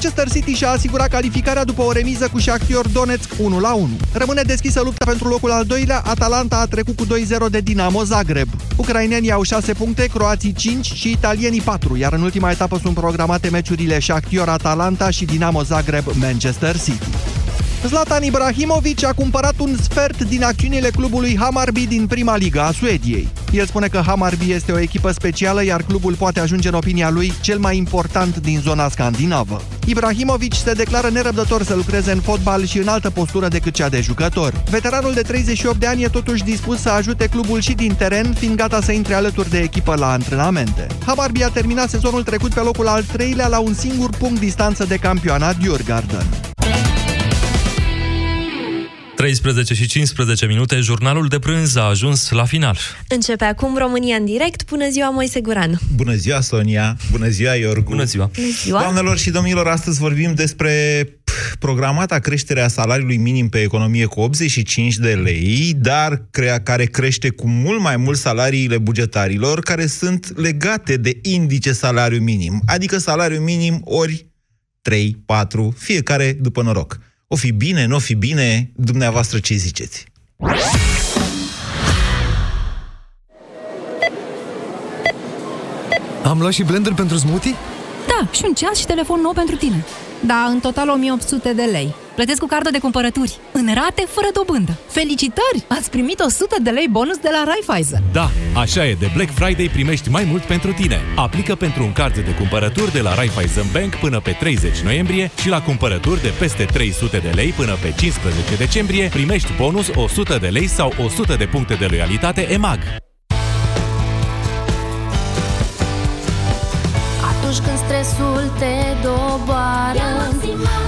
Manchester City și-a asigurat calificarea după o remiză cu Shakhtar Donetsk 1 la 1. Rămâne deschisă lupta pentru locul al doilea, Atalanta a trecut cu 2-0 de Dinamo Zagreb. Ucrainenii au 6 puncte, croații 5 și italienii 4, iar în ultima etapă sunt programate meciurile Shakhtar Atalanta și Dinamo Zagreb Manchester City. Zlatan Ibrahimovic a cumpărat un sfert din acțiunile clubului Hammarby din prima liga a Suediei. El spune că Hammarby este o echipă specială, iar clubul poate ajunge în opinia lui cel mai important din zona scandinavă. Ibrahimovic se declară nerăbdător să lucreze în fotbal și în altă postură decât cea de jucător. Veteranul de 38 de ani e totuși dispus să ajute clubul și din teren, fiind gata să intre alături de echipă la antrenamente. Hammarby a terminat sezonul trecut pe locul al treilea la un singur punct distanță de campionat Djurgården. 13 și 15 minute, jurnalul de prânz a ajuns la final. Începe acum România în direct. Bună ziua, Moise Guran. Bună ziua, Sonia. Bună ziua, Iorgu. Bună ziua. Bună ziua. Doamnelor și domnilor, astăzi vorbim despre programata creșterea salariului minim pe economie cu 85 de lei, dar crea, care crește cu mult mai mult salariile bugetarilor, care sunt legate de indice salariu minim, adică salariu minim ori 3, 4, fiecare după noroc. O fi bine, nu o fi bine, dumneavoastră ce ziceți? Am luat și blender pentru smoothie? Da, și un ceas și telefon nou pentru tine. Da, în total 1800 de lei. Plătesc cu cardul de cumpărături, în rate, fără dobândă. Felicitări! Ați primit 100 de lei bonus de la Raiffeisen. Da, așa e, de Black Friday primești mai mult pentru tine. Aplică pentru un card de cumpărături de la Raiffeisen Bank până pe 30 noiembrie și la cumpărături de peste 300 de lei până pe 15 decembrie primești bonus 100 de lei sau 100 de puncte de loialitate EMAG. Atunci când stresul te doboară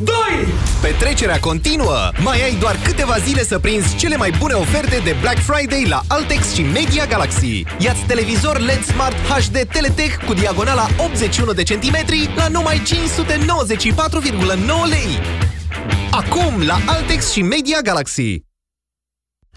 2, Petrecerea continuă! Mai ai doar câteva zile să prinzi cele mai bune oferte de Black Friday la Altex și Media Galaxy. Iați televizor LED Smart HD Teletech cu diagonala 81 de centimetri la numai 594,9 lei. Acum la Altex și Media Galaxy.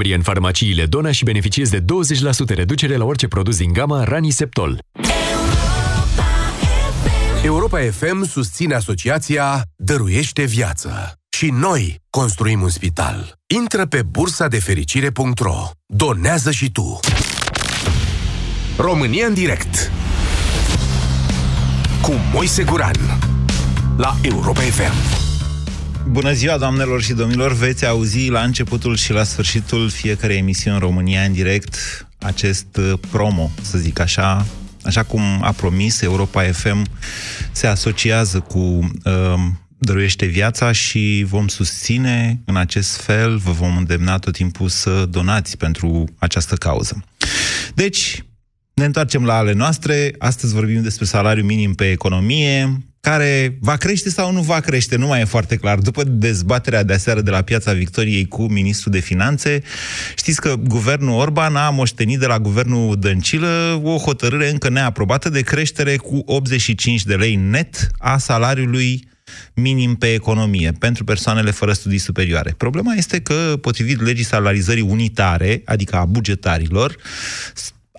în farmaciile Dona și beneficiezi de 20% reducere la orice produs din gama Raniseptol. Europa FM susține asociația Dăruiește Viață. Și noi construim un spital. Intră pe bursa de fericire.ro. Donează și tu. România în direct. Cu Moise Guran. La Europa FM. Bună ziua, doamnelor și domnilor! Veți auzi la începutul și la sfârșitul fiecare emisiune în România în direct acest uh, promo, să zic așa, așa cum a promis Europa FM, se asociază cu uh, Dăruiește Viața și vom susține în acest fel, vă vom îndemna tot timpul să donați pentru această cauză. Deci, ne întoarcem la ale noastre. Astăzi vorbim despre salariul minim pe economie, care va crește sau nu va crește, nu mai e foarte clar. După dezbaterea de aseară de la Piața Victoriei cu ministrul de Finanțe, știți că guvernul Orban a moștenit de la guvernul Dăncilă o hotărâre încă neaprobată de creștere cu 85 de lei net a salariului minim pe economie pentru persoanele fără studii superioare. Problema este că, potrivit legii salarizării unitare, adică a bugetarilor,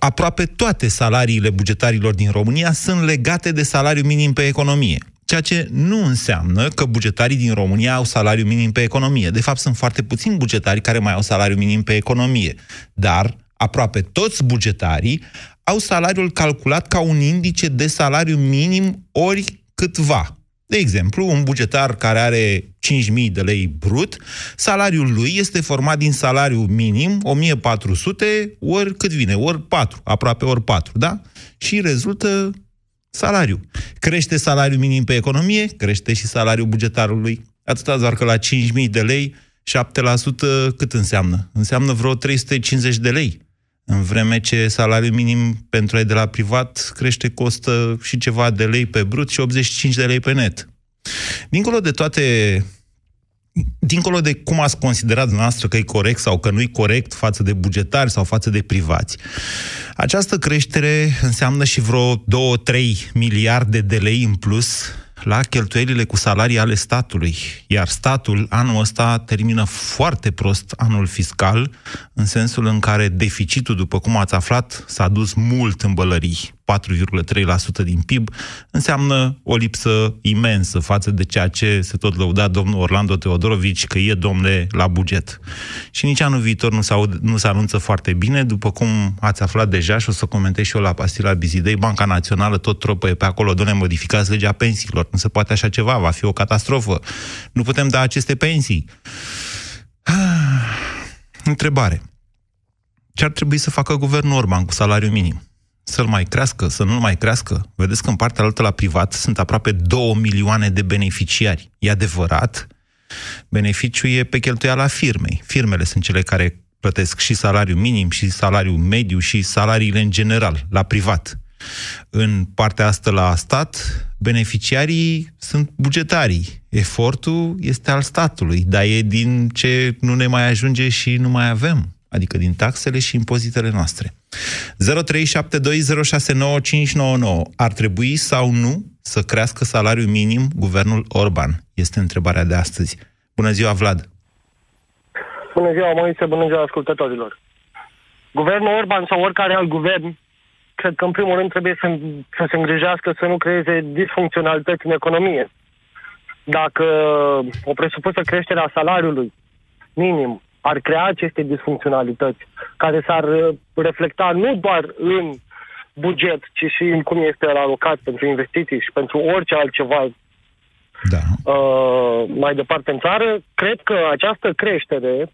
aproape toate salariile bugetarilor din România sunt legate de salariul minim pe economie. Ceea ce nu înseamnă că bugetarii din România au salariu minim pe economie. De fapt, sunt foarte puțini bugetari care mai au salariu minim pe economie. Dar aproape toți bugetarii au salariul calculat ca un indice de salariu minim ori câtva. De exemplu, un bugetar care are 5.000 de lei brut, salariul lui este format din salariu minim, 1.400, ori cât vine, ori 4, aproape ori 4, da? Și rezultă salariu. Crește salariul minim pe economie, crește și salariul bugetarului. Atâta doar că la 5.000 de lei, 7% cât înseamnă? Înseamnă vreo 350 de lei. În vreme ce salariul minim pentru ei de la privat crește, costă și ceva de lei pe brut și 85 de lei pe net. Dincolo de toate dincolo de cum ați considerat noastră că e corect sau că nu e corect față de bugetari sau față de privați, această creștere înseamnă și vreo 2-3 miliarde de lei în plus la cheltuielile cu salarii ale statului. Iar statul anul ăsta termină foarte prost anul fiscal, în sensul în care deficitul, după cum ați aflat, s-a dus mult în bălării. 4,3% din PIB, înseamnă o lipsă imensă față de ceea ce se tot lăuda domnul Orlando Teodorovici că e domne la buget. Și nici anul viitor nu se, aud, nu se anunță foarte bine, după cum ați aflat deja și o să comentez și eu la pastila Bizidei, Banca Națională tot tropăie pe acolo, doamne, modificați legea pensiilor, nu se poate așa ceva, va fi o catastrofă. Nu putem da aceste pensii. Întrebare. Ce ar trebui să facă guvernul Orban cu salariul minim? Să-l mai crească, să nu mai crească. Vedeți că în partea altă la privat sunt aproape 2 milioane de beneficiari. E adevărat, beneficiul e pe cheltuiala firmei. Firmele sunt cele care plătesc și salariul minim, și salariul mediu, și salariile în general, la privat. În partea asta la stat, beneficiarii sunt bugetarii. Efortul este al statului, dar e din ce nu ne mai ajunge și nu mai avem adică din taxele și impozitele noastre. 0372069599. Ar trebui sau nu să crească salariul minim guvernul Orban? Este întrebarea de astăzi. Bună ziua, Vlad! Bună ziua, Moise, bună ziua ascultătorilor! Guvernul Orban sau oricare alt guvern, cred că în primul rând trebuie să, să se îngrijească să nu creeze disfuncționalități în economie. Dacă o presupusă creștere a salariului minim ar crea aceste disfuncționalități care s-ar uh, reflecta nu doar în buget, ci și în cum este alocat pentru investiții și pentru orice altceva da. uh, mai departe în țară, cred că această creștere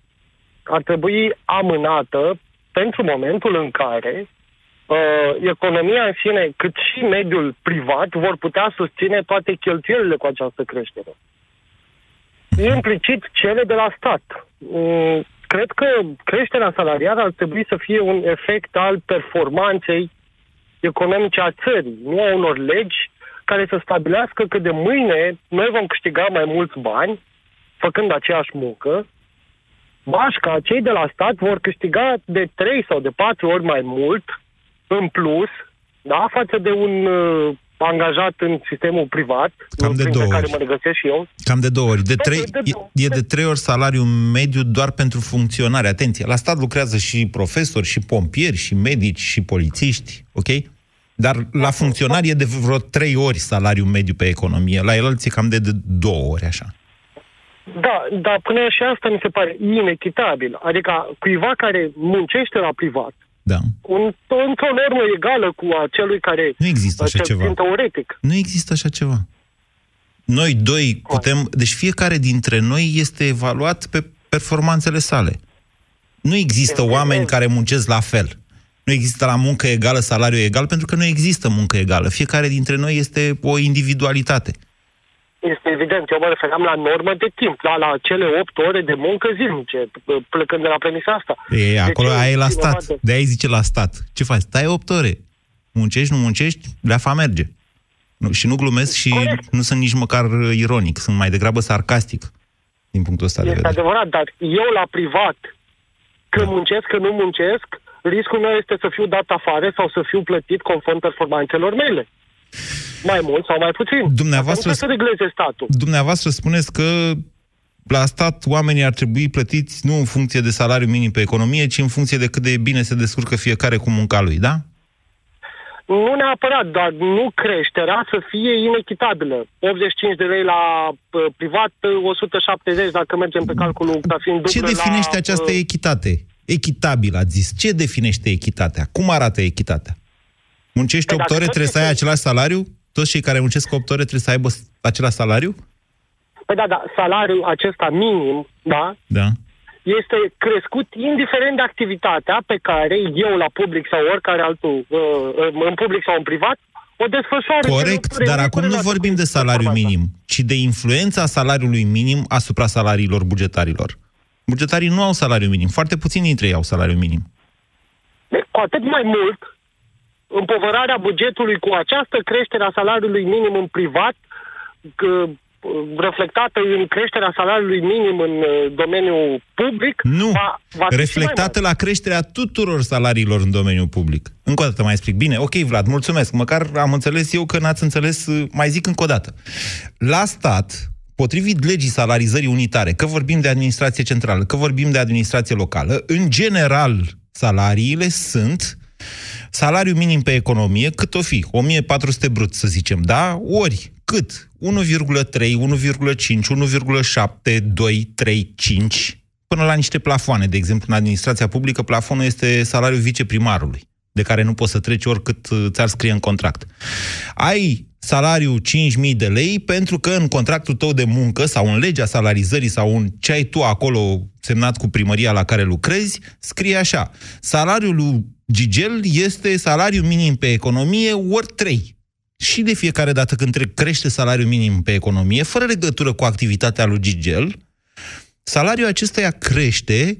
ar trebui amânată pentru momentul în care uh, economia în sine, cât și mediul privat, vor putea susține toate cheltuielile cu această creștere. Mhm. Implicit cele de la stat. Mm, cred că creșterea salarială ar trebui să fie un efect al performanței economice a țării, nu a unor legi care să stabilească că de mâine noi vom câștiga mai mulți bani făcând aceeași muncă, bașca, cei de la stat vor câștiga de 3 sau de 4 ori mai mult în plus, da, față de un uh, angajat în sistemul privat, Cam de două care ori. mă regăsesc și eu. Cam de două ori. De Da, trei, de două. e, e de trei ori salariu mediu doar pentru funcționare. Atenție, la stat lucrează și profesori, și pompieri, și medici, și polițiști, ok? Dar la funcționari e de vreo trei ori salariu mediu pe economie. La el e cam de, de două ori, așa. Da, dar până și asta mi se pare inechitabil. Adică cuiva care muncește la privat, Da. un, într-o normă egală cu a celui care... Nu există așa cel ceva. puțin teoretic. Nu există așa ceva. Noi doi putem... Deci fiecare dintre noi este evaluat pe performanțele sale. Nu există oameni care muncesc la fel. Nu există la muncă egală salariu egal, pentru că nu există muncă egală. Fiecare dintre noi este o individualitate. Este evident, eu mă referam la normă de timp, la, la cele 8 ore de muncă zilnice, plecând de la premisa asta. E, acolo Deci, aia e la prima stat. dată- De aia zice la stat. Ce faci? Stai 8 ore. Muncești, nu muncești, leafa merge. Nu, și nu glumesc și Corect. nu sunt nici măcar uh, ironic. Sunt mai degrabă sarcastic din punctul ăsta de Este vedere. adevărat, dar eu la privat, că muncesc, că nu muncesc, riscul meu este să fiu dat afară sau să fiu plătit conform performanțelor mele. Mai mult sau mai puțin. Dumneavoastră- Asta nu trebuie să regleze statul. Dumneavoastră spuneți că la stat oamenii ar trebui plătiți nu în funcție de salariu minim pe economie, ci în funcție de cât de bine se descurcă fiecare cu munca lui, da? Nu neapărat, dar nu creșterea să fie inechitabilă. 85 de lei la uh, privat, uh, 170 dacă mergem pe calculul ca fiind Ce dublă definește la, această uh, echitate? Echitabil, ați zis. Ce definește echitatea? Cum arată echitatea? Muncești Păi 8 dacă ore, tot trebuie să ai este- același salariu? toți cei care muncesc 8 ore trebuie să aibă același salariu? Păi da, da, salariul acesta minim, da, Da. este crescut indiferent de activitatea pe care eu la public sau oricare altul, uh, în public sau în privat, o desfășoară. Corect, dar acum nu vorbim de salariu minim, ci de influența salariului minim asupra salariilor bugetarilor. Bugetarii nu au salariu minim, foarte puțini dintre ei au salariu minim. De- Cu atât mai mult, împovărarea bugetului cu această creștere a salariului minim în privat, că, reflectată în creșterea salariului minim în uh, domeniul public, Nu, va, va fi și mai reflectată la creșterea tuturor salariilor în domeniul public. Încă o dată mai explic. Bine, ok, Vlad, mulțumesc. Măcar am înțeles eu că n-ați înțeles, uh, mai zic încă o dată. La stat, potrivit legii salarizării unitare, că vorbim de administrație centrală, că vorbim de administrație locală, în general, salariile sunt salariu minim pe economie, cât o fi? 1400 brut, să zicem, da? Ori cât? 1,3, 1,5, 1,7, 2, 3, 5, până la niște plafoane. De exemplu, în administrația publică, plafonul este salariul viceprimarului, de care nu poți să treci oricât uh, ți-ar scrie în contract. Ai salariu 5.000 de lei pentru că în contractul tău de muncă sau în legea salarizării sau în ce ai tu acolo semnat cu primăria la care lucrezi, scrie așa. Salariul lui Gigel este salariul minim pe economie ori 3. Și de fiecare dată când tre- crește salariul minim pe economie, fără legătură cu activitatea lui Gigel, salariul acesteia crește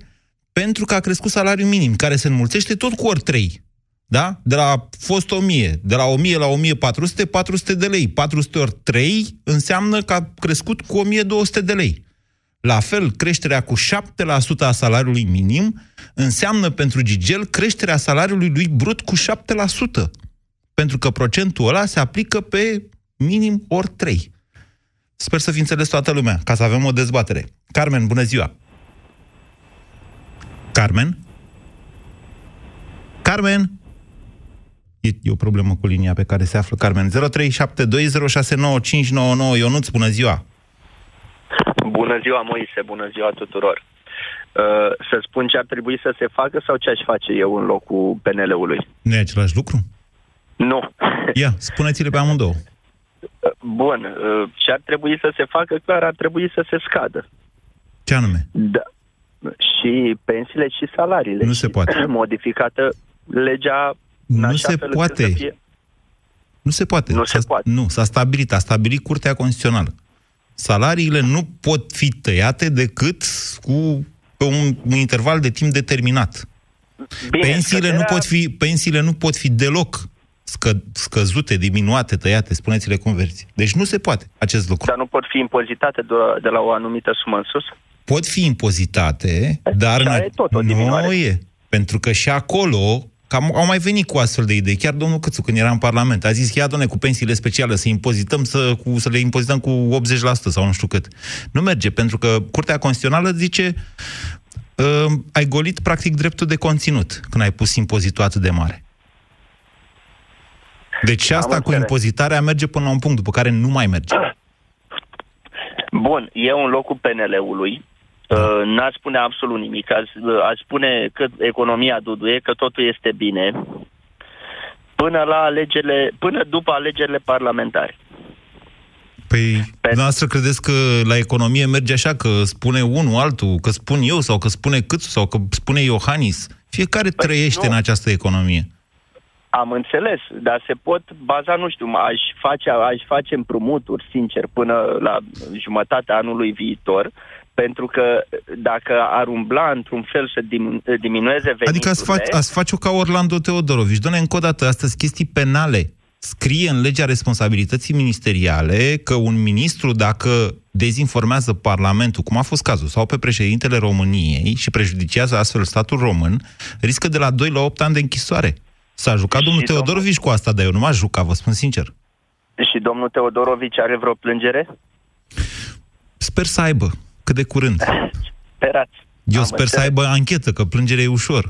pentru că a crescut salariul minim, care se înmulțește tot cu ori 3. Da? De la fost 1000, de la 1000 la 1400, 400 de lei. 400 ori 3 înseamnă că a crescut cu 1200 de lei. La fel, creșterea cu 7% a salariului minim înseamnă pentru Gigel creșterea salariului lui brut cu 7%. Pentru că procentul ăla se aplică pe minim ori 3. Sper să fi înțeles toată lumea, ca să avem o dezbatere. Carmen, bună ziua! Carmen? Carmen? E, e o problemă cu linia pe care se află Carmen. 0372069599 Ionuț, bună ziua! Bună ziua, Moise, bună ziua tuturor. Uh, să spun ce ar trebui să se facă sau ce aș face eu în locul PNL-ului? Nu e același lucru? Nu. Ia, spuneți-le pe amândouă. Uh, Bun, uh, ce ar trebui să se facă, clar, ar trebui să se scadă. Ce anume? Da. Și pensiile și salariile. Nu se Și poate. Modificată legea în Nu așa se fel încât poate. Să fie... Nu se poate. Nu se S-a, poate. Nu, s-a stabilit, a stabilit Curtea Constituțională. Salariile nu pot fi tăiate decât cu pe un, un interval de timp determinat. Bine, pensiile, nu scăderea- pot fi, pensiile nu pot fi deloc scă, scăzute, diminuate, tăiate, spuneți-le cum verzi. Deci nu se poate acest lucru. Dar nu pot fi impozitate de, de la o anumită sumă în sus? Pot fi impozitate, dar aia e tot o diminuare. nu e. Pentru că și acolo Cam au mai venit cu astfel de idei. Chiar domnul Câțu, când era în Parlament, a zis, ia, doamne, cu pensiile speciale, să impozităm, să, cu, să le impozităm cu 80% sau nu știu cât. Nu merge, pentru că Curtea Constituțională zice, uh, ai golit, practic, dreptul de conținut când ai pus impozitul atât de mare. Deci și Am asta cu înțeles. impozitarea merge până la un punct, după care nu mai merge. Bun, eu în locul PNL-ului Da. Uh, n-aș spune absolut nimic. Aș, aș spune că economia duduie, că totul este bine, până la alegerile, până după alegerile parlamentare. Păi, dumneavoastră credeți că la economie merge așa, că spune unul altul, că spun eu, sau că spune Câțu, sau că spune Iohannis? Fiecare Păi trăiește nu. în această economie. Am înțeles, dar se pot baza, nu știu, aș face, aș face împrumuturi, sincer, până la jumătatea anului viitor, pentru că dacă ar umbla într-un fel să diminu- diminueze veniturile... Adică ați, fac, ați face-o ca Orlando Teodorovici. Doamne, încă o dată, astăzi chestii penale. Scrie în legea responsabilității ministeriale că un ministru, dacă dezinformează Parlamentul, cum a fost cazul, sau pe președintele României și prejudiciază astfel statul român, riscă de la 2 la 8 ani de închisoare. S-a jucat domnul domnul- Teodorovici cu asta, dar eu nu m-aș juca, vă spun sincer. Și domnul Teodorovici are vreo plângere? Sper să aibă, cât de curând. Sperați. Eu Am sper să înțeles. aibă anchetă, că plângerea e ușor.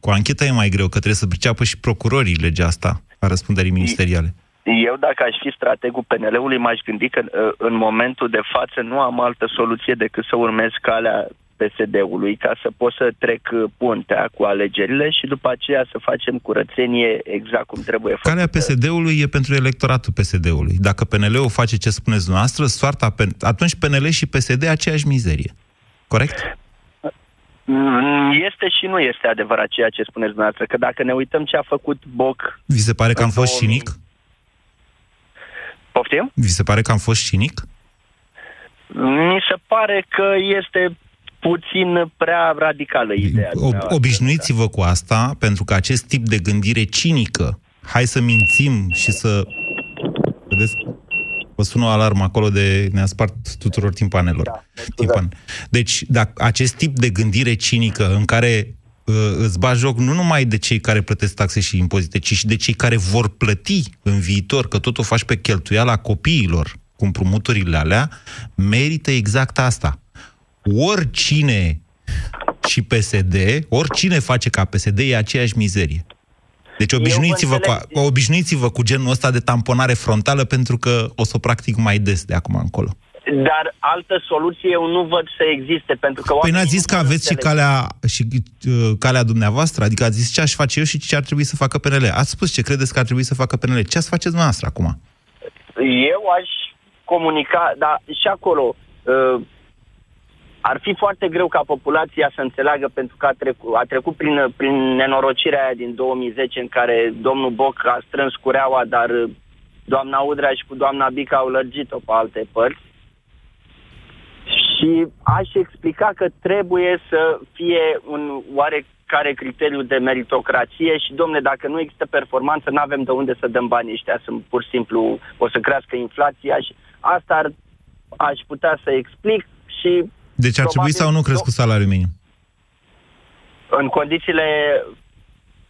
Cu ancheta e mai greu, că trebuie să priceapă și procurorii legea asta a răspunderii ministeriale. Eu, dacă aș fi strategul PNL-ului, m-aș gândi că uh, în momentul de față nu am altă soluție decât să urmez calea PSD-ului ca să pot să trec uh, puntea cu alegerile și după aceea să facem curățenie exact cum trebuie făcută. Calea PSD-ului e pentru electoratul PSD-ului. Dacă PNL-ul face ce spuneți dumneavoastră, soarta, P- atunci PNL și PSD aceeași mizerie. Corect? Mm, Este și nu este adevărat ceea ce spuneți dumneavoastră, că dacă ne uităm ce a făcut Boc... Vi se pare că am în fost 2000 cinic? Poftim? Vi se pare că am fost cinic? Mi se pare că este puțin prea radicală ideea. Ob- dumneavoastră. obișnuiți-vă cu asta, pentru că acest tip de gândire cinică, hai să mințim și să... Vedeți? Vă sună o alarmă acolo de... Ne-a spart tuturor timpanelor. Da, Timpan. Deci, dacă acest tip de gândire cinică în care uh, îți bagi joc nu numai de cei care plătesc taxe și impozite, ci și de cei care vor plăti în viitor, că tot o faci pe cheltuiala copiilor cu împrumuturile alea, merită exact asta. Oricine și PSD, oricine face ca PSD e aceeași mizerie. Deci obișnuiți-vă cu, înțeleg. obișnuiți-vă cu genul ăsta de tamponare frontală pentru că o să o practic mai des de acum încolo. Dar altă soluție eu nu văd să existe, pentru că Păi oamenii n-ați zis nu că vor aveți și înțelege. calea, și, uh, calea dumneavoastră? Adică ați zis ce aș face eu și ce ar trebui să facă PNL. Ați spus ce credeți că ar trebui să facă PNL. Ce ați face dumneavoastră acum? Eu aș comunica, dar și acolo uh, ar fi foarte greu ca populația să înțeleagă pentru că a trecut, a trecut prin, prin nenorocirea aia din 2010 în care domnul Boc a strâns cureaua, dar uh, doamna Udrea și cu doamna Bica au lărgit-o pe alte părți. Și aș explica că trebuie să fie un oarecare criteriu de meritocrație și, domne, dacă nu există performanță, nu avem de unde să dăm banii ăștia, sunt pur și simplu, o să crească inflația și asta ar, aș putea să explic și Deci ar trebui Probabil sau nu crescut salariul minim? în condițiile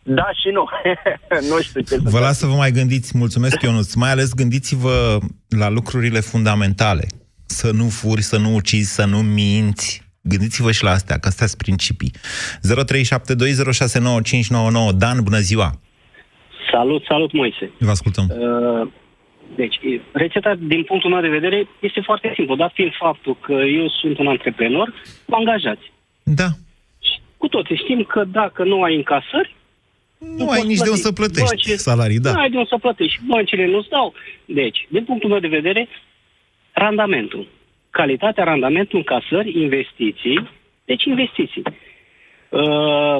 da și nu. nu știu ce să Vă las să vă mai gândiți, mulțumesc Ionuț, mai ales gândiți-vă la lucrurile fundamentale. Să nu furi, să nu ucizi, să nu minți. Gândiți-vă și la astea, că astea sunt principii. 0372069599 Dan, bună ziua! Salut, salut, Moise. Vă ascultăm. Uh, Deci, rețeta, din punctul meu de vedere, este foarte simplu, dat fiind faptul că eu sunt un antreprenor cu angajați. Da. Cu toții știm că dacă nu ai încasări, Nu ai poți nici de plăti. unde să plătești Băncile- salarii, da. Nu ai de unde să plătești. Băncile nu-ți dau. Deci, din punctul meu de vedere, randamentul. Calitatea, randamentul, încasări, investiții. Deci, investiții. Uh,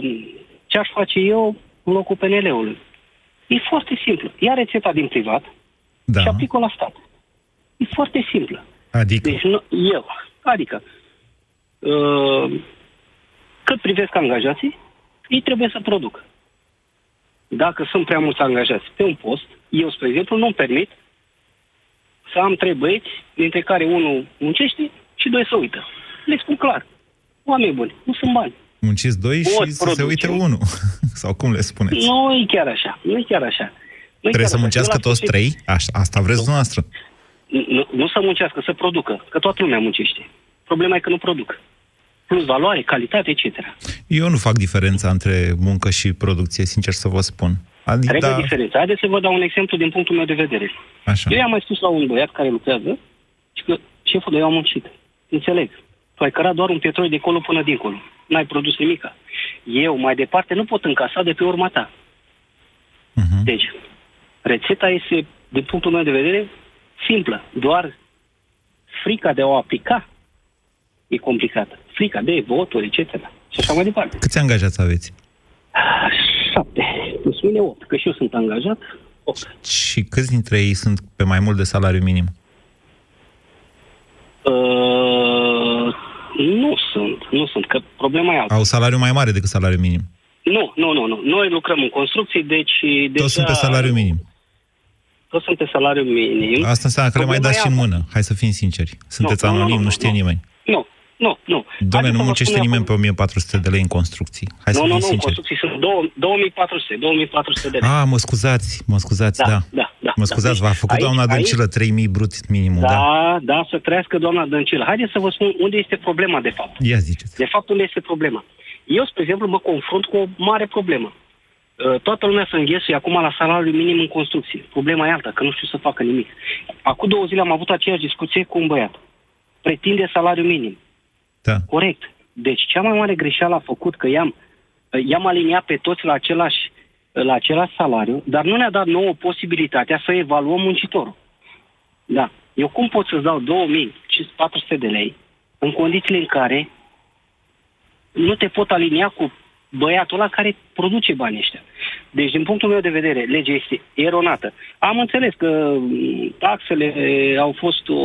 ce aș face eu în locul PNL-ului? E foarte simplu. Ia rețeta din privat da. și aplic-o la stat. E foarte simplă. Adică? Deci nu, eu, adică, uh, cât privesc angajații, ei trebuie să producă. Dacă sunt prea mulți angajați pe un post, eu, spre exemplu, nu-mi permit să am trei băieți, dintre care unul muncește și doi să uită. Le spun clar. Oameni buni, nu sunt bani. Munciți doi Pot și să se produce. uite unul. Sau cum le spuneți? Nu e chiar așa. Nu e chiar așa. Nu e Trebuie chiar să așa. muncească Eu la toți sfârșit- trei? Așa, asta vreți dumneavoastră? Nu, nu să muncească, să producă. Că toată lumea muncește. Problema e că nu produc. Plus valoare, calitate, etc. Eu nu fac diferența între muncă și producție, sincer să vă spun. Adică, Are da, da. diferență. Haideți să vă dau un exemplu din punctul meu de vedere. așa. Eu i-am mai spus la un băiat care lucrează și că șeful, eu am muncit. Înțeleg. Tu ai cărat doar un petrol de colo până dincolo. N-ai produs nimica. Eu, mai departe, nu pot încasa de pe urma ta. Uh-huh. Deci, rețeta este, din punctul meu de vedere, simplă. Doar frica de a o aplica e complicată. Frica de voturi, etc. Și așa mai departe. Câți angajați aveți? Șapte. Plus mine opt. Că și eu sunt angajat. Și câți dintre ei sunt pe mai mult de salariu minim? Uh, nu sunt, nu sunt, că problema e alta. Au salariu mai mare decât salariu minim. Nu, nu, nu, nu. Noi lucrăm în construcții, deci... Toți deja... sunt pe salariu minim. Toți sunt pe salariu minim. Asta înseamnă că le mai Problema dați și e în alta. mână. Hai să fim sinceri. Sunteți Nu, nu, nu, anonim, nu, nu știe nu. nimeni. Nu, nu, nu. Doamne, Haideți nu să vă muncește spun nimeni acum- pe 1400 de lei în construcții. Hai să nu, nu, fim nu, în sinceri. construcții sunt două- 2400, 2400 de lei. Ah, mă scuzați, mă scuzați, Da, da. da, da, Mă da. scuzați, v-a făcut Aici- doamna aici- Dăncilă 3000 brut minimul, da? Da, da, să trăiască doamna Dăncilă. Haideți să vă spun unde este problema, de fapt. Ia ziceți. De fapt, unde este problema? Eu, spre exemplu, mă confrunt cu o mare problemă. Uh, Toată lumea se înghesuie acum la salariul minim în construcție. Problema e alta, că nu știu să facă nimic. Acum două zile am avut aceeași discuție cu un băiat. Pretinde salariu minim. Da. Corect. Deci cea mai mare greșeală a făcut că i-am, i-am aliniat pe toți la același, la același salariu, dar nu ne-a dat nouă posibilitatea să evaluăm muncitorul. Da. Eu cum pot să-ți dau 2400 de lei în condițiile în care nu te pot alinia cu băiatul ăla care produce banii ăștia. Deci, din punctul meu de vedere, legea este eronată. Am înțeles că mm, taxele au fost o,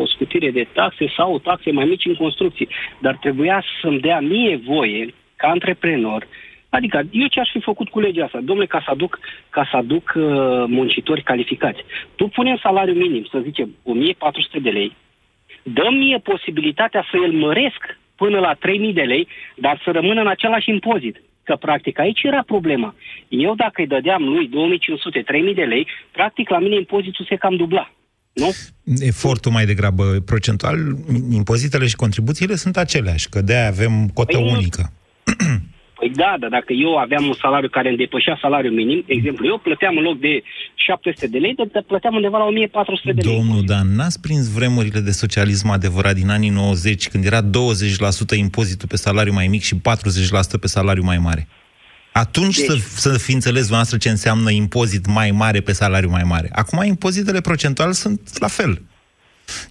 o scutire de taxe sau taxe mai mici în construcții, dar trebuia să-mi dea mie voie, ca antreprenor, Adică, eu ce aș fi făcut cu legea asta? Domnule, ca să aduc, ca să aduc uh, muncitori calificați. Tu pune salariu minim, să zicem, 1400 de lei, dă mie posibilitatea să îl măresc până la 3.000 de lei, dar să rămână în același impozit. Că, practic, aici era problema. Eu, dacă îi dădeam lui 2500-3000 de lei, practic, la mine impozitul se cam dubla. Nu? Efortul mai degrabă procentual, impozitele și contribuțiile sunt aceleași, că de-aia avem cotă păi unică. Păi da, dar dacă eu aveam un salariu care îmi depășea salariul minim, de exemplu, eu plăteam în loc de 700 de lei, dar plăteam undeva la 1400 de lei. Domnul, dar n-ați prins vremurile de socialism adevărat din anii 90, când era 20% impozitul pe salariu mai mic și 40% pe salariu mai mare? Atunci deci, să, să fi înțeles noastră ce înseamnă impozit mai mare pe salariu mai mare. Acum impozitele procentual sunt la fel.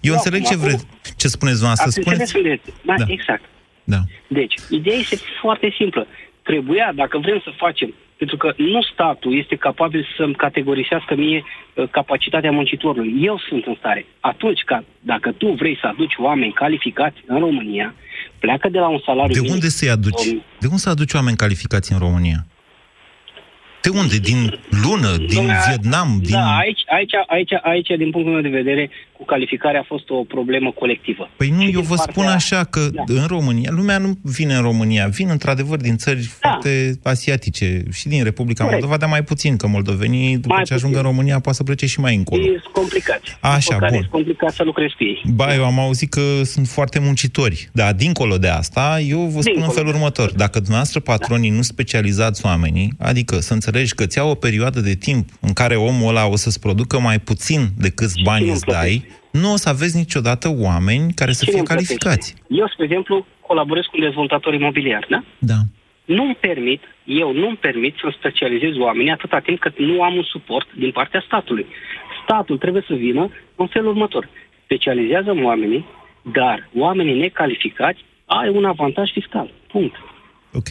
Eu da, înțeleg ce vreți, ce spuneți noastră. Spuneți... Da, da, exact. Da. Deci, ideea este foarte simplă. Trebuia, dacă vrem să facem, pentru că nu statul este capabil să-mi categorisească mie uh, capacitatea muncitorului. Eu sunt în stare. Atunci, ca, dacă tu vrei să aduci oameni calificați în România, pleacă de la un salariu... De unde să-i aduci? Um, de unde să aduci oameni calificați în România? De unde? Din lună? Din Dom'le, Vietnam? Da, din... aici, aici, aici, aici, din punctul meu de vedere, cu calificarea a fost o problemă colectivă. Păi nu, și eu vă partea... spun așa că da. în România, lumea nu vine în România, vin într-adevăr din țări da. foarte asiatice și din Republica Corect. Moldova, dar mai puțin, că moldovenii, după mai ce ajung puțin. în România, poate să plece și mai încolo. E complicat. Așa, bun. E complicat să lucrezi cu ei. Ba, eu am auzit că sunt foarte muncitori, dar dincolo de asta, eu vă spun dincolo. în felul următor. Dacă dumneavoastră patronii da. nu specializați oamenii, adică să înțelegi că ți-au o perioadă de timp în care omul ăla o să-ți producă mai puțin decât bani îți dai, nu o să aveți niciodată oameni care să fie calificați. Eu, spre exemplu, colaborez cu un dezvoltator imobiliar, da? Da. Nu-mi permit, eu nu-mi permit să specializez oamenii atâta timp cât nu am un suport din partea statului. Statul trebuie să vină în felul următor. Specializează oamenii, dar oamenii necalificați ai un avantaj fiscal. Punct. Ok.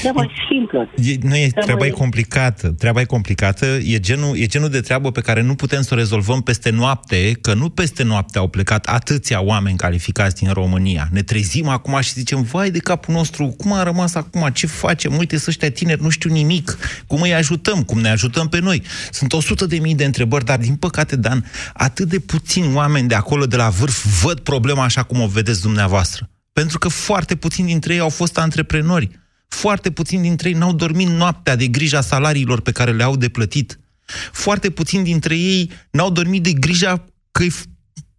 Treaba simplă. E, nu e, treaba, treaba e complicată. Treaba e complicată. E genul, e genul de treabă pe care nu putem să o rezolvăm peste noapte, că nu peste noapte au plecat atâția oameni calificați din România. Ne trezim acum și zicem, vai de capul nostru, cum a rămas acum, ce facem? Uite, să ăștia tineri nu știu nimic. Cum îi ajutăm? Cum ne ajutăm pe noi? Sunt 100 de mii de întrebări, dar din păcate, Dan, atât de puțini oameni de acolo, de la vârf, văd problema așa cum o vedeți dumneavoastră. Pentru că foarte puțini dintre ei au fost antreprenori foarte puțini dintre ei n-au dormit noaptea de grija salariilor pe care le-au de plătit. Foarte puțini dintre ei n-au dormit de grija că îi,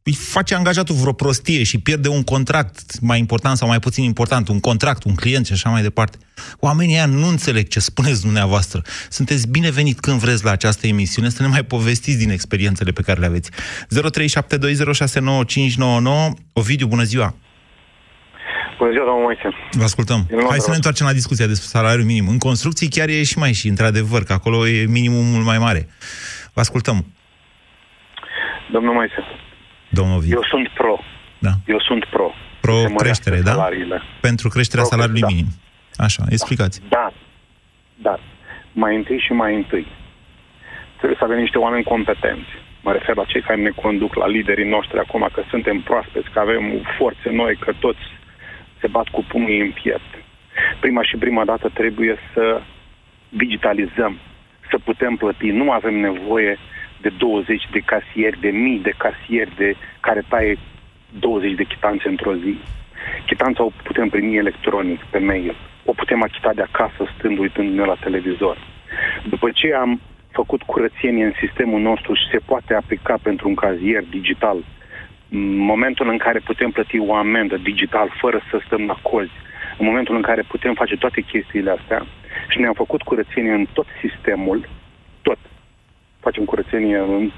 îi face angajatul vreo prostie și pierde un contract mai important sau mai puțin important, un contract, un client și așa mai departe. Oamenii ăia nu înțeleg ce spuneți dumneavoastră. Sunteți binevenit când vreți la această emisiune să ne mai povestiți din experiențele pe care le aveți. 0372069599 Ovidiu, bună ziua! Bună ziua, domnul Moise. Vă ascultăm. Hai să ne întoarcem la discuția despre salariul minim. În construcții chiar e și mai și, într-adevăr, că acolo e minimum mult mai mare. Vă ascultăm. Domnul Moise. Domnul Viu. Eu sunt pro. Da. Eu sunt pro. Pro creștere, da? Salariile. Pentru creșterea pro salariului da. minim. Așa, explicați. Da. Da. Mai întâi și mai întâi. Trebuie să avem niște oameni competenți. Mă refer la cei care ne conduc, la liderii noștri acum, că suntem proaspeți, că avem forțe noi, că toți se bat cu pumnii în piept. Prima și prima dată trebuie să digitalizăm, să putem plăti. Nu avem nevoie de 20 de casieri, de mii de casieri de care taie 20 de chitanțe într-o zi. Chitanța o putem primi electronic, pe mail. O putem achita de acasă, stând uitându-ne la televizor. După ce am făcut curățenie în sistemul nostru și se poate aplica pentru un cazier digital momentul în care putem plăti o amendă digital fără să stăm la cozi, în momentul în care putem face toate chestiile astea și ne-am făcut curățenie în tot sistemul, tot, facem curățenie în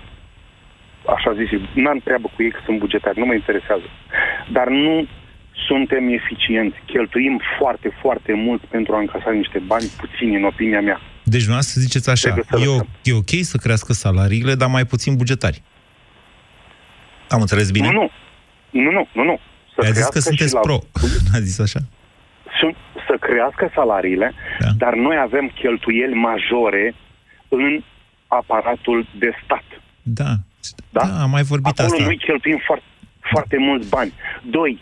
așa zis, n-am treabă cu ei că sunt bugetari, nu mă interesează. Dar nu suntem eficienți, cheltuim foarte, foarte mult pentru a încasa niște bani puțini, în opinia mea. Deci nu să ziceți așa, e, o, e ok să crească salariile, dar mai puțin bugetari. Am înțeles bine? Nu, nu. Nu, nu, nu, nu. Să a zis că sunteți la... pro. a zis așa? Sunt, să crească salariile, da. dar noi avem cheltuieli majore în aparatul de stat. Da, da, da am mai vorbit Acolo asta. noi cheltuim foarte, foarte mulți bani. Doi,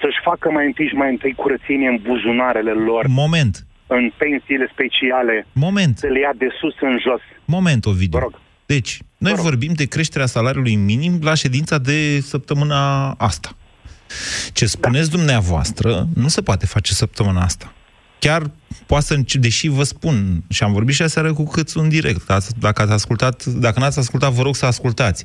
să-și facă mai întâi și mai întâi curățenie în buzunarele lor. Moment. În pensiile speciale. Moment. Să le ia de sus în jos. Moment, Ovidiu. Vă rog. Deci, noi vorbim de creșterea salariului minim la ședința de săptămâna asta. Ce spuneți da. dumneavoastră nu se poate face săptămâna asta. Chiar poate să, deși vă spun, și am vorbit și aseară cu cât un direct, dacă ați ascultat, dacă n-ați ascultat, vă rog să ascultați.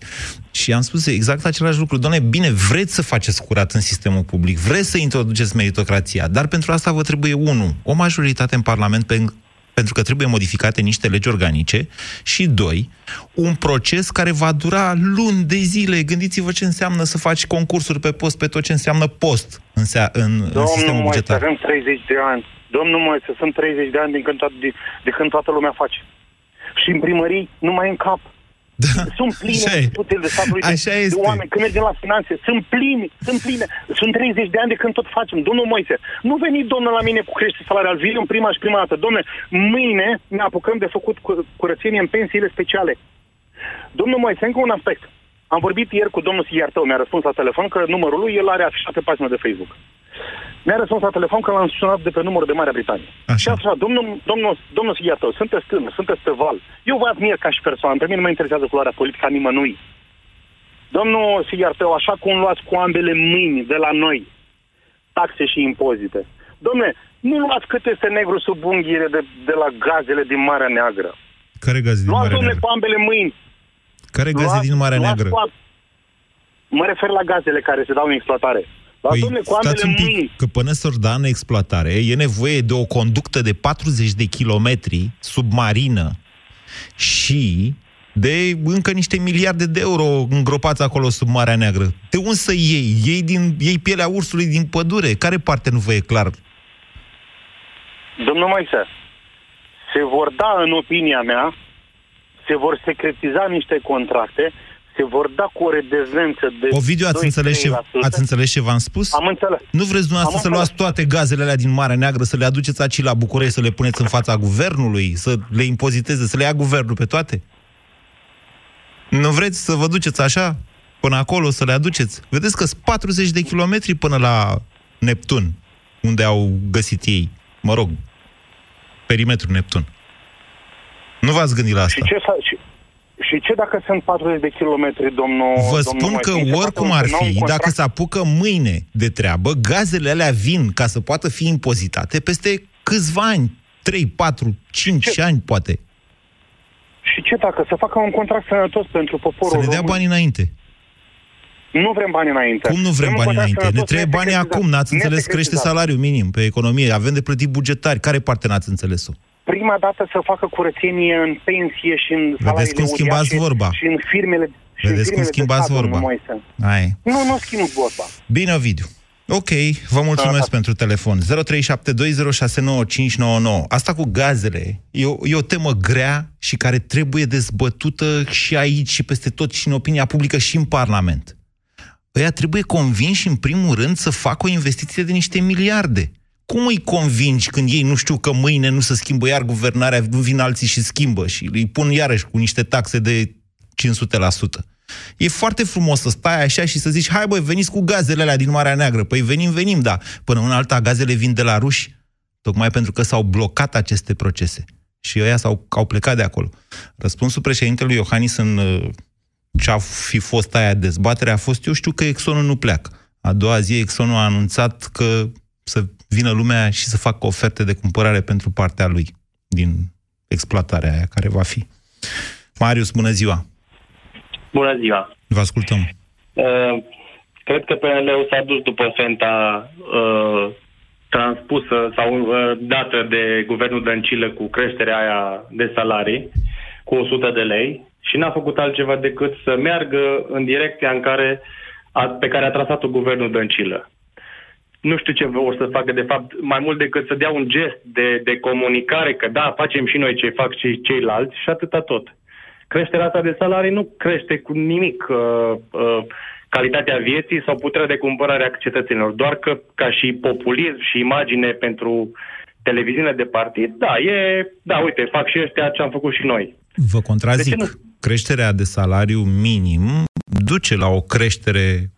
Și am spus exact același lucru. Doamne, bine, vreți să faceți curat în sistemul public, vreți să introduceți meritocrația, dar pentru asta vă trebuie, unu, o majoritate în Parlament pe pentru că trebuie modificate niște legi organice și, doi, un proces care va dura luni de zile. Gândiți-vă ce înseamnă să faci concursuri pe post, pe tot ce înseamnă post în, sea, în, în sistemul bugetar. avem 30 de ani. Domnul Moise, sunt 30 de ani de când, to- de, de când toată lumea face. Și în primării nu mai în cap. Da. Sunt pline instituțiile de statului Așa de, este. de oameni. Când mergem la finanțe, sunt pline, sunt pline. Sunt 30 de ani de când tot facem. Domnul Moise, nu veni domnul la mine cu creștere salarial. Vin în prima și prima dată. Domnule, mâine ne apucăm de făcut curățenie în pensiile speciale. Domnul Moise, încă un aspect. Am vorbit ieri cu domnul Siartău, mi-a răspuns la telefon că numărul lui el are afișat pe pagina de Facebook. Mi-a răspuns la telefon că l-am sunat de pe numărul de Marea Britanie. Așa. Și așa, domnul, domnul, domnul Siartău, sunteți tânăr, sunteți pe val. Eu vă admir ca și persoană, pe mine nu mă interesează culoarea politică a nimănui. Domnul Siartău, așa cum luați cu ambele mâini de la noi taxe și impozite. Domne, nu luați cât este negru sub unghiile de, de la gazele din Marea Neagră. Care gaze din luați, Marea domne, Neagră? cu ambele mâini. Care gaze Luați- din Marea luați Neagră? cu a- Mă refer la gazele care se dau în exploatare. La Păi, domne, cu stați ambele un pic, mâini. că până să-și da în exploatare, e nevoie de o conductă de 40 de kilometri submarină și de încă niște miliarde de euro îngropați acolo sub Marea Neagră. De unde să iei? Iei, din, iei pielea ursului din pădure? Care parte nu vă e clar? Domnul Moise, se vor da, în opinia mea, se vor secretiza niște contracte, se vor da cu o redevență de Ovidiu, ați 2-3%. înțeles, ce, ați înțeles ce v-am spus? Am înțeles. Nu vreți dumneavoastră Am să înțeles. luați toate gazele alea din Marea Neagră, să le aduceți aici la București, să le puneți în fața guvernului, să le impoziteze, să le ia guvernul pe toate? Nu vreți să vă duceți așa până acolo, să le aduceți? Vedeți că sunt 40 de kilometri până la Neptun, unde au găsit ei. Mă rog, perimetrul Neptun. Nu v-ați gândit la asta? Și ce, sa- și, și ce dacă sunt 40 de kilometri, domnul Vă domnul spun Moise? că Mi se oricum poate ar un nou fi, contract? dacă se apucă mâine de treabă, gazele alea vin ca să poată fi impozitate peste câțiva ani. 3, 4, 5 ani, poate. Și ce dacă să facă un contract sănătos pentru poporul Să ne dea român? bani înainte. Nu vrem bani înainte. Cum nu vrem un bani contract înainte? Ne sănătos trebuie bani nesecretizat. acum, n-ați înțeles, crește Nesecretizat. salariul minim pe economie, avem de plătit bugetari. Care parte n-ați înțeles-o? Prima dată să facă curățenie în pensie și în salariile cum schimbați uriașe vorba. Și în firmele și în Vedeți cum firmele de schimbați stat, vorba. domnul Moise. Ai. Nu, nu schimb vorba. Bine, Ovidiu. Ok, vă mulțumesc pentru telefon. 0372069599. Asta cu gazele e o, e o temă grea și care trebuie dezbătută și aici și peste tot și în opinia publică și în Parlament. Ăia trebuie convinși în primul rând să facă o investiție de niște miliarde. Cum îi convingi când ei nu știu că mâine nu se schimbă iar guvernarea, nu vin alții și schimbă și îi pun iarăși cu niște taxe de 500%? E foarte frumos să stai așa și să zici, hai băi, veniți cu gazele alea din Marea Neagră. Păi venim, venim, da. Până în alta, gazele vin de la ruși, tocmai pentru că s-au blocat aceste procese. Și ăia s-au, au plecat de acolo. Răspunsul președintelui Iohannis în uh, ce-a fi fost aia dezbatere a fost, eu știu că Exxonul nu pleacă. A doua zi Exxonul a anunțat că să vină lumea și să facă oferte de cumpărare pentru partea lui din exploatarea aia care va fi. Marius, bună ziua! Bună ziua! Vă ascultăm. Uh, cred că PNL-ul s-a dus după fenta uh, transpusă sau uh, dată de guvernul Dăncilă cu creșterea aia de salarii cu 100 de lei și n-a făcut altceva decât să meargă în direcția în care a, pe care a trasat-o guvernul Dăncilă. Nu știu ce vor să facă, de fapt, mai mult decât să dea un gest de, de comunicare, că da, facem și noi ce fac și ceilalți și atâta tot. Creșterea asta de salarii nu crește cu nimic uh, uh, calitatea vieții sau puterea de cumpărare a cetățenilor, doar că ca și populism și imagine pentru televiziune de partid, da, e, da, uite, fac și ăștia ce am făcut și noi. Vă contrazic. De ce Creșterea de salariu minim duce la o creștere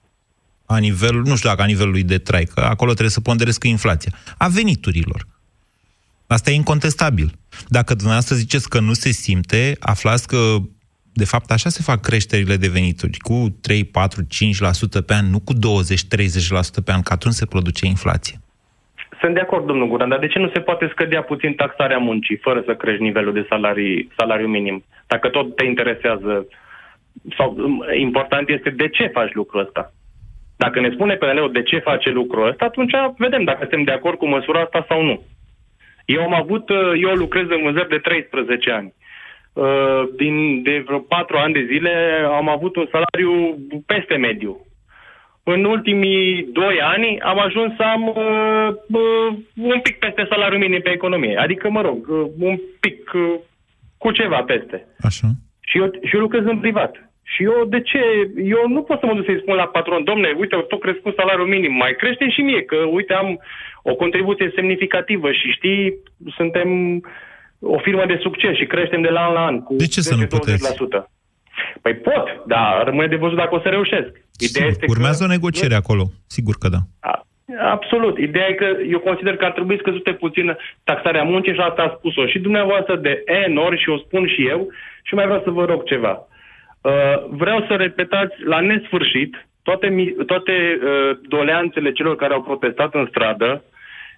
a nivel, nu știu dacă a nivelului de trai, că acolo trebuie să ponderez cu inflația, a veniturilor. Asta e incontestabil. Dacă dumneavoastră ziceți că nu se simte, aflați că de fapt așa se fac creșterile de venituri, cu 3, 4, 5% pe an, nu cu 20-30% pe an, că atunci se produce inflație. Sunt de acord, domnul Guran, dar de ce nu se poate scădea puțin taxarea muncii, fără să crești nivelul de salarii, salariu minim? Dacă tot te interesează, sau important este de ce faci lucrul ăsta. Dacă ne spune PNL-ul de ce face lucrul ăsta, atunci vedem dacă suntem de acord cu măsura asta sau nu. Eu am avut, eu lucrez în vânzări de 13 ani. Din, de vreo 4 ani de zile am avut un salariu peste mediu. În ultimii 2 ani am ajuns să am uh, uh, un pic peste salariul minim pe economie. Adică, mă rog, uh, un pic uh, cu ceva peste. Așa. Și eu, și eu lucrez în privat. Și eu, de ce? Eu nu pot să mă duc să-i spun la patron, domne, uite, tot crescut salariul minim, mai crește și mie, că, uite, am o contribuție semnificativă și știi, suntem o firmă de succes și creștem de la an la an cu de ce să nu puteți? Păi pot, dar rămâne de văzut dacă o să reușesc. Ideea este urmează că... o negociere acolo, sigur că da. A, absolut. Ideea e că eu consider că ar trebui scăzute puțin taxarea muncii și asta a spus-o și dumneavoastră de N ori și o spun și eu și mai vreau să vă rog ceva. Uh, vreau să repetați la nesfârșit toate, toate uh, doleanțele celor care au protestat în stradă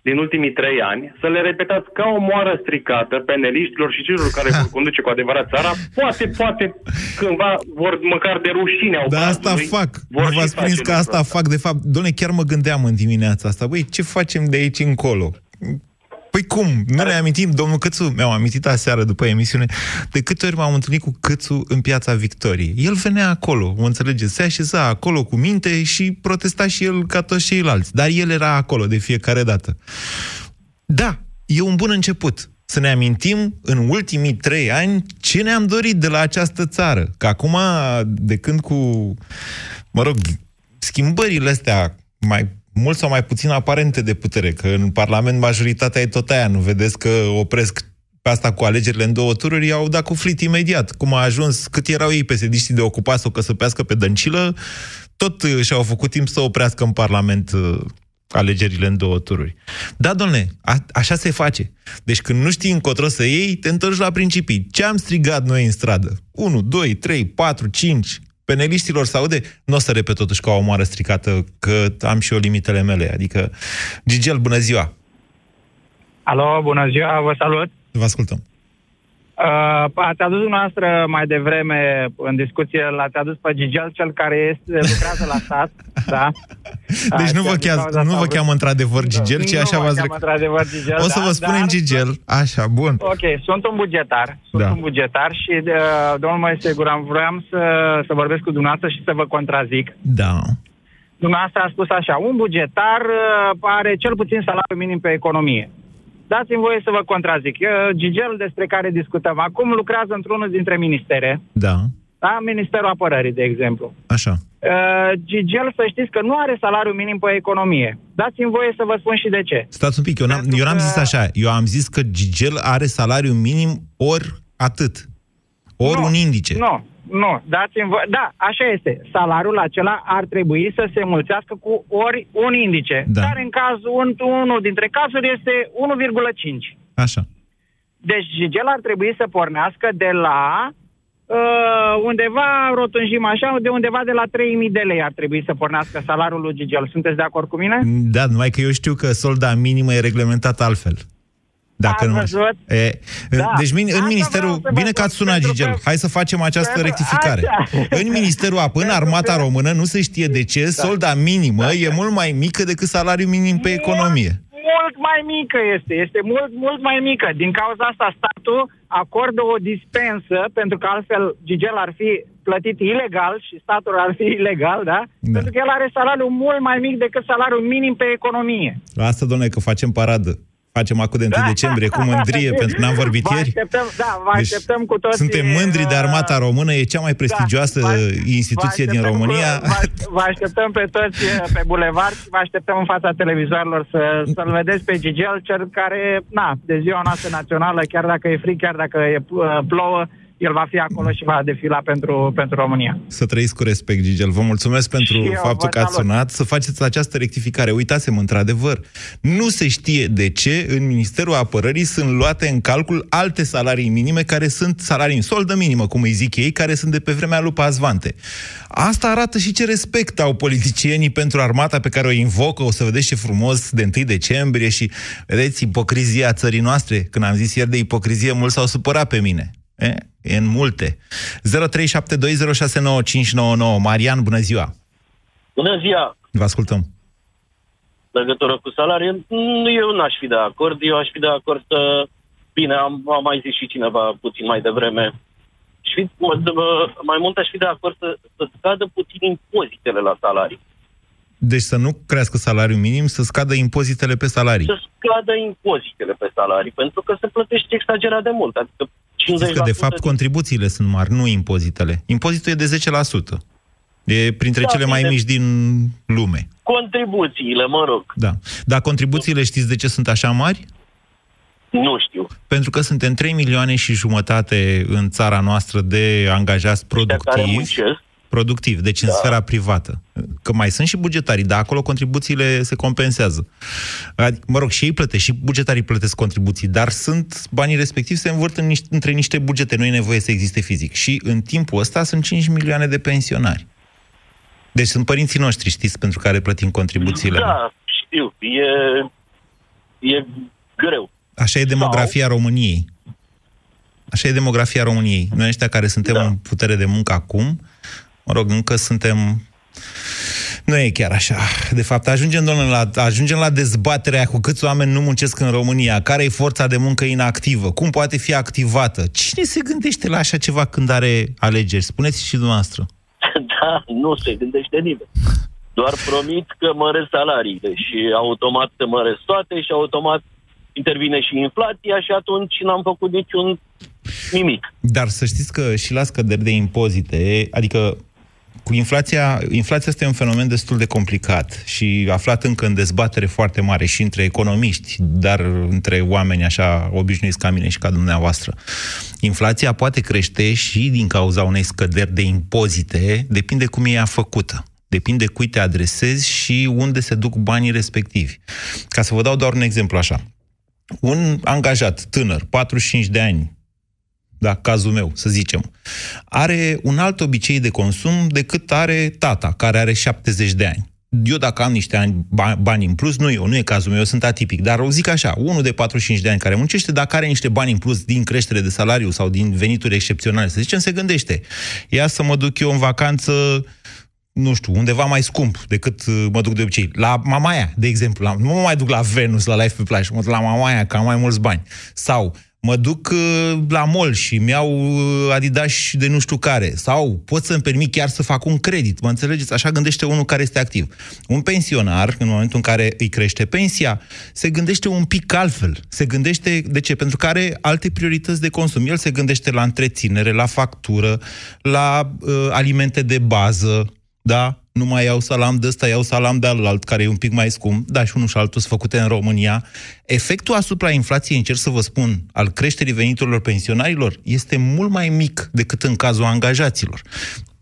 din ultimii trei ani, să le repetați ca o moară stricată peneliștilor și celor care vor conduce cu adevărat țara, poate, poate cândva vor măcar de rușine au Da, asta fac. Vor nu v-ați prins că asta fac, de fapt. Doamne, chiar mă gândeam în dimineața asta. Băi, ce facem de aici încolo? Păi cum? Nu ne amintim, domnul Cățu, mi-am amintit aseară după emisiune, de câte ori m-am întâlnit cu Cățu în piața Victoriei. El venea acolo, mă înțelegeți, se așeza acolo cu minte și protesta și el ca toți ceilalți. Dar el era acolo de fiecare dată. Da, e un bun început. Să ne amintim în ultimii trei ani ce ne-am dorit de la această țară. Că acum, de când cu, mă rog, schimbările astea mai mult sau mai puțin aparente de putere, că în Parlament majoritatea e tot aia, nu vedeți că opresc pe asta cu alegerile în două tururi, i-au dat cu flit imediat. Cum a ajuns, cât erau ei pesediștii de ocupați sau căsăpească pe dăncilă, tot și-au făcut timp să oprească în Parlament uh, alegerile în două tururi. Da, domnule, a- așa se face. Deci când nu știi încotro să iei, te întorci la principii. Ce am strigat noi în stradă? 1, 2, 3, 4, 5, peneliștilor să aude, nu o să repet totuși ca o omoară stricată, că am și eu limitele mele. Adică, Gigel, bună ziua! Alo, bună ziua, vă salut! Vă ascultăm. Uh, ați adus dumneavoastră mai devreme în discuție, l-ați adus pe Gigel, cel care este, lucrează la stat, da? Deci nu vă, chează, nu vă cheamă într-adevăr Gigel, ci așa v-ați... într-adevăr Gigel, O să da, vă spunem dar... Gigel, așa, bun. Ok, sunt un bugetar, sunt Da. un bugetar și uh, domnul Moise Guran, vreau să, să vorbesc cu dumneavoastră și să vă contrazic. Da. Dumneavoastră a spus așa, un bugetar uh, are cel puțin salariu minim pe economie. Dați-mi voie să vă contrazic. Uh, Gigel despre care discutăm acum lucrează într-unul dintre ministere, Da, da? Ministerul Apărării, de exemplu. așa. Uh, Gigel, să știți că nu are salariu minim pe economie. Dați-mi voie să vă spun și de ce. Stați un pic, eu n-am, eu n-am zis așa. Eu am zis că Gigel are salariu minim ori atât. Ori Nu, un indice. Nu, nu, dați-mi voie. Da, așa este. Salariul acela ar trebui să se mulțească cu ori un indice, Da. care în cazul, un, unul dintre cazuri este 1,5. Așa. Deci Gigel ar trebui să pornească de la uh, undeva, rotunjim așa, de undeva de la 3.000 de lei ar trebui să pornească salariul lui Gigel. Sunteți de acord cu mine? Da, numai că eu știu că solda minimă e reglementată altfel. Dacă Ați nu văzut? E, Da. În, deci min, în Asta ministerul... vreau să vă Bine că ați spun, sunat, pentru Gigel. că- Hai să facem această Pentru- rectificare. Așa. În ministerul AP, în armata română, nu se știe de ce, solda minimă e mult mai mică decât salariul minim pe economie. Mult mai mică este, este mult, mult mai mică. Din cauza asta statul acordă o dispensă, pentru că altfel Gigel ar fi plătit ilegal și statul ar fi ilegal, da? Da. Pentru că el are salariul mult mai mic decât salariul minim pe economie. Asta, domnule, că facem paradă. Facem acum de 1 decembrie cu mândrie, pentru că n-am vorbit Vă ieri. așteptăm, da, vă Deci, așteptăm cu toții. Suntem mândri de uh, armata română, e cea mai prestigioasă instituție vă din așteptăm România. Cu, vă, vă așteptăm pe toți uh, pe bulevard și vă așteptăm în fața televizorilor să, să-l vedeți pe Gigel, cel care, na, de ziua noastră națională, chiar dacă e frig, chiar dacă e uh, plouă, el va fi acolo și va defila pentru, pentru România. Să trăiți cu respect, Gigel. Vă mulțumesc pentru Și eu faptul vă că ați salut. sunat. Să faceți această rectificare. Uitați-mă, într-adevăr, nu se știe de ce în Ministerul Apărării sunt luate în calcul alte salarii minime care sunt salarii în soldă minimă, cum îi zic ei, care sunt de pe vremea lui Pazvante. Asta arată și ce respect au politicienii pentru armata pe care o invocă. O să vedeți ce frumos de 1 decembrie și vedeți ipocrizia țării noastre. Când am zis ieri de ipocrizie, mulți s-au supărat pe mine. E, e în multe. 0372069599. Marian, bună ziua! Bună ziua! Vă ascultăm. Legătură cu salariul, nu, eu n-aș fi de acord. Eu aș fi de acord să... Bine, am, am mai zis și cineva puțin mai devreme. Și mă- mă- mai mult aș fi de acord să, să scadă puțin impozitele la salarii. Deci să nu crească salariul minim, să scadă impozitele pe salarii. Să scadă impozitele pe salarii, pentru că se plătește exagerat de mult. Adică 50% Știți că, de fapt, contribuțiile sunt mari, nu impozitele. Impozitul e de 10%. E printre Da, cele mai bine. mici din lume. Contribuțiile, mă rog. Da. Dar contribuțiile știți de ce sunt așa mari? Nu știu. Pentru că suntem 3 milioane și jumătate în țara noastră de angajați care productivi. muncesc. Productiv, deci în sfera privată. Că mai sunt și bugetarii, dar acolo contribuțiile se compensează. Adică, mă rog, și ei plătesc, și bugetarii plătesc contribuții, dar sunt banii respectivi se învârt în niște, între niște bugete, nu e nevoie să existe fizic. Și în timpul ăsta sunt 5 milioane de pensionari. Deci sunt părinții noștri, știți, pentru care plătim contribuțiile. Da, știu. E, e greu. Așa e demografia României. Așa e demografia României. Noi ăștia care suntem da. în putere de muncă acum, mă rog, încă suntem... Nu e chiar așa. De fapt, ajungem, domnule, la, ajungem la dezbaterea aia cu câți oameni nu muncesc în România, care e forța de muncă inactivă, cum poate fi activată. Cine se gândește la așa ceva când are alegeri? Spuneți și dumneavoastră. Da, nu se gândește nimeni. Doar promit că măresc salariile și automat se măresc toate și automat intervine și inflația și atunci n-am făcut niciun nimic. Dar să știți că și la scăderi de impozite, adică cu inflația, inflația este un fenomen destul de complicat și aflat încă în dezbatere foarte mare și între economiști, dar între oameni așa obișnuiți ca mine și ca dumneavoastră. Inflația poate crește și din cauza unei scăderi de impozite, depinde cum e ea făcută. Depinde cui te adresezi și unde se duc banii respectivi. Ca să vă dau doar un exemplu așa. Un angajat tânăr, 45 de ani, da, cazul meu, să zicem, are un alt obicei de consum decât are tata, care are 70 de ani. Eu dacă am niște ani, ba- bani în plus, nu eu, nu e cazul meu, eu sunt atipic, dar o zic așa, unul de 45 de ani care muncește, dacă are niște bani în plus din creștere de salariu sau din venituri excepționale, să zicem, se gândește, ia să mă duc eu în vacanță nu știu, undeva mai scump decât uh, mă duc de obicei. La Mamaia, de exemplu. La, nu mă mai duc la Venus, la Life pe plajă, mă duc la Mamaia, că am mai mulți bani. Sau mă duc uh, la mall și mi-au uh, Adidas de nu știu care. Sau pot să-mi permit chiar să fac un credit. Mă înțelegeți? Așa gândește unul care este activ. Un pensionar, în momentul în care îi crește pensia, se gândește un pic altfel. Se gândește, de ce? Pentru că are alte priorități de consum. El se gândește la întreținere, la factură, la uh, alimente de bază, da? Nu mai iau salam de ăsta, iau salam de alt, care e un pic mai scump, da, și unul și altul sunt făcute în România. Efectul asupra inflației, încerc să vă spun, al creșterii veniturilor pensionarilor, este mult mai mic decât în cazul angajaților.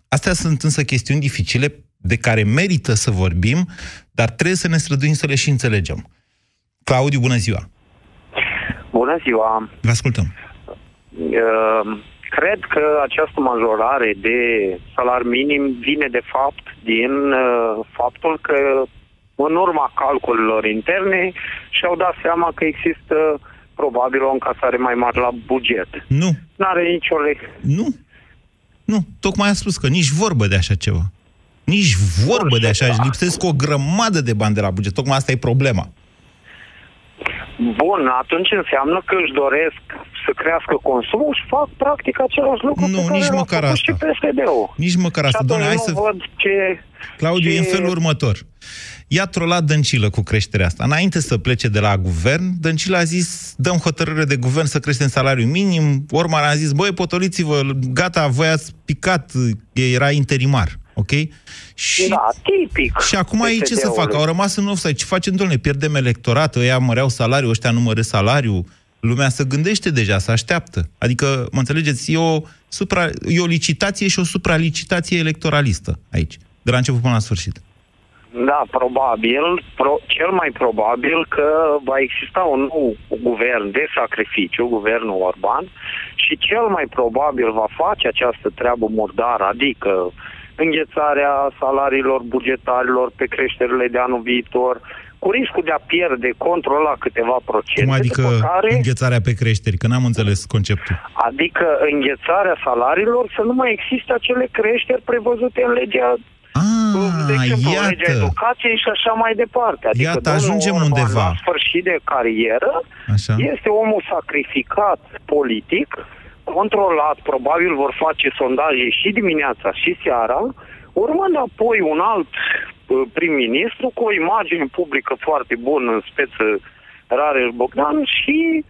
Astea sunt însă chestiuni dificile de care merită să vorbim, dar trebuie să ne străduim să le și înțelegem. Claudiu, bună ziua! Bună ziua! Vă ascultăm! Uh, cred că această majorare de salar minim vine de fapt din uh, faptul că în urma calculelor interne și-au dat seama că există probabil o încasare mai mare la buget. Nu. N-are nicio le... Nu. Nu. Tocmai a spus că nici vorbă de așa ceva. Nici vorbă de așa. Își lipsesc o grămadă de bani de la buget. Tocmai asta e problema. Bun, atunci înseamnă că își doresc să crească consumul și fac practic același lucru Nu, pe care nici l-a măcar făcut asta. și PSD-ul. Nici măcar Și asta, atunci doamne, hai nu să- văd ce... Claudiu, ce... e în felul următor. I-a trolat Dăncilă cu creșterea asta. Înainte să plece de la guvern, Dăncilă a zis, dăm hotărâre de guvern să creștem salariul minim. Ormar a zis, băi, potoliți-vă, gata, voi ați picat, era interimar. Ok? Și, da, tipic. și acum ei ce să PSD-ului. facă? Au rămas în offside. Ce facem, domnule? Pierdem electorat, ăia măreau salariul, ăștia nu măresc salariul. Lumea se gândește deja, se așteaptă. Adică, mă înțelegeți, e o, supra, e o licitație și o supralicitație electoralistă aici, de la început până la sfârșit. Da, probabil, pro, cel mai probabil că va exista un nou guvern de sacrificiu, guvernul Orban, și cel mai probabil va face această treabă murdară, adică înghețarea salariilor bugetarilor pe creșterile de anul viitor, cu riscul de a pierde control la câteva procente, Cum adică după care, înghețarea pe creșteri? Că n-am înțeles conceptul. adică înghețarea salariilor, să nu mai existe acele creșteri prevăzute în legea de exemplu, iată. legea educației și așa mai departe. Adică Iată, domnul ajungem Orban, undeva. La sfârșit de carieră, Așa. este omul sacrificat politic, controlat, probabil vor face sondaje și dimineața și seara, urmând apoi un alt uh, prim-ministru cu o imagine publică foarte bună în speță Rareș Bogdan și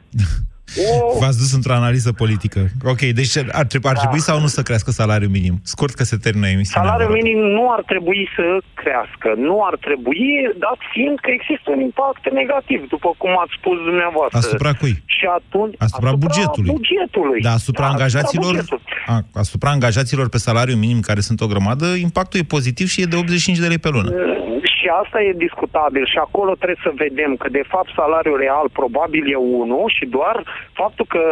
o... V-ați dus într-o analiză politică. Ok, deci ar, trebui, ar trebui sau nu să crească salariul minim? Scurt că se termină emisiunea. Salariul vă rog. minim nu ar trebui să crească. Nu ar trebui, dat fiind că există un impact negativ, după cum ați spus dumneavoastră. Asupra cui? Și atunci... Asupra bugetului. bugetului. Da, asupra Da, angajaților, bugetului. a, asupra angajaților pe salariu minim, care sunt o grămadă, impactul e pozitiv și e de 85 de lei pe lună. Și asta e discutabil și acolo trebuie să vedem că de fapt salariul real probabil e unul și doar faptul că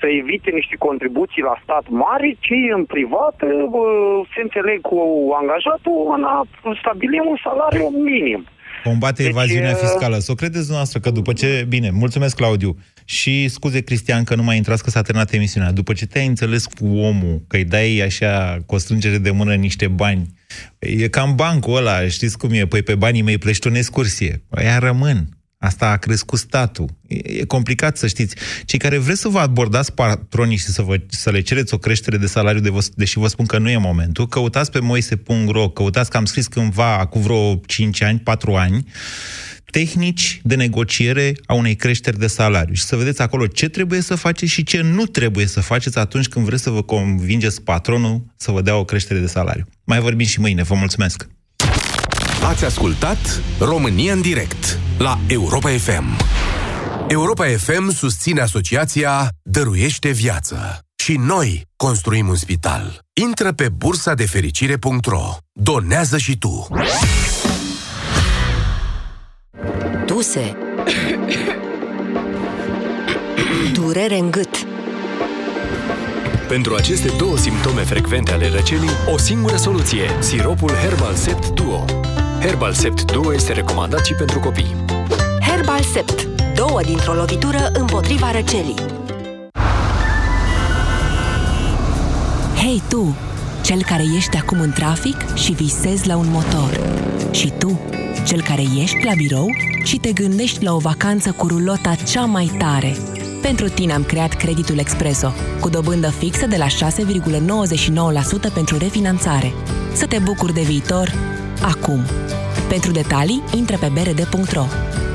să evite niște contribuții la stat mari, cei în privat bă, se înțeleg cu angajatul în a stabili un salariu minim. Combate Deci, evaziunea e- fiscală. Să o credeți dumneavoastră că după ce... Bine, mulțumesc, Claudiu. Și scuze, Cristian, că nu mai intrați că s-a terminat emisiunea. După ce te-ai înțeles cu omul, că îi dai așa cu o strângere de mână niște bani, e cam bancul ăla, știți cum e? Păi pe banii mei plăști o excursie. Aia rămân. Asta a crescut statul. E, e complicat să știți. Cei care vreți să vă abordați patronii și să, vă, să le cereți o creștere de salariu, de vă, deși vă spun că nu e momentul, căutați pe moise.ro, căutați că am scris cândva, cu vreo 5 ani, 4 ani, tehnici de negociere a unei creșteri de salariu și să vedeți acolo ce trebuie să faceți și ce nu trebuie să faceți atunci când vreți să vă convingeți patronul să vă dea o creștere de salariu. Mai vorbim și mâine. Vă mulțumesc! Ați ascultat România în direct la Europa FM. Europa FM susține asociația Dăruiește Viață. Și noi construim un spital. Intră pe bursa de fericire.ro. Donează și tu. Duse Durere în gât Pentru aceste două simptome frecvente ale răcelii, o singură soluție, siropul Herbal Sept Duo. Herbal Sept Duo este recomandat și pentru copii. Herbal Sept Două dintr-o lovitură împotriva răcelii Hei tu, cel care ești acum în trafic și visezi la un motor. Și tu, cel care ești la birou și te gândești la o vacanță cu rulota cea mai tare. Pentru tine am creat creditul Expreso, cu dobândă fixă de la 6,99% pentru refinanțare. Să te bucuri de viitor acum. Pentru detalii, intră pe brd.ro.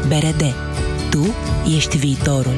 BRD. Tu ești viitorul.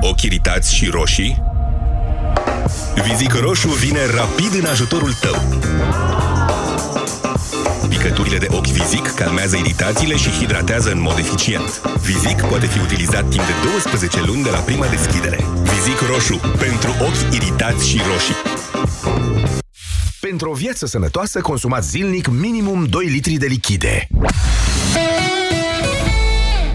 Ochi iritați și roșii? Vizic Roșu vine rapid în ajutorul tău. Picăturile de ochi Vizic calmează iritațiile și hidratează în mod eficient. Vizic poate fi utilizat timp de 12 luni de la prima deschidere. Vizic Roșu. Pentru ochi iritați și roșii. Pentru o viață sănătoasă, consumați zilnic minimum 2 litri de lichide.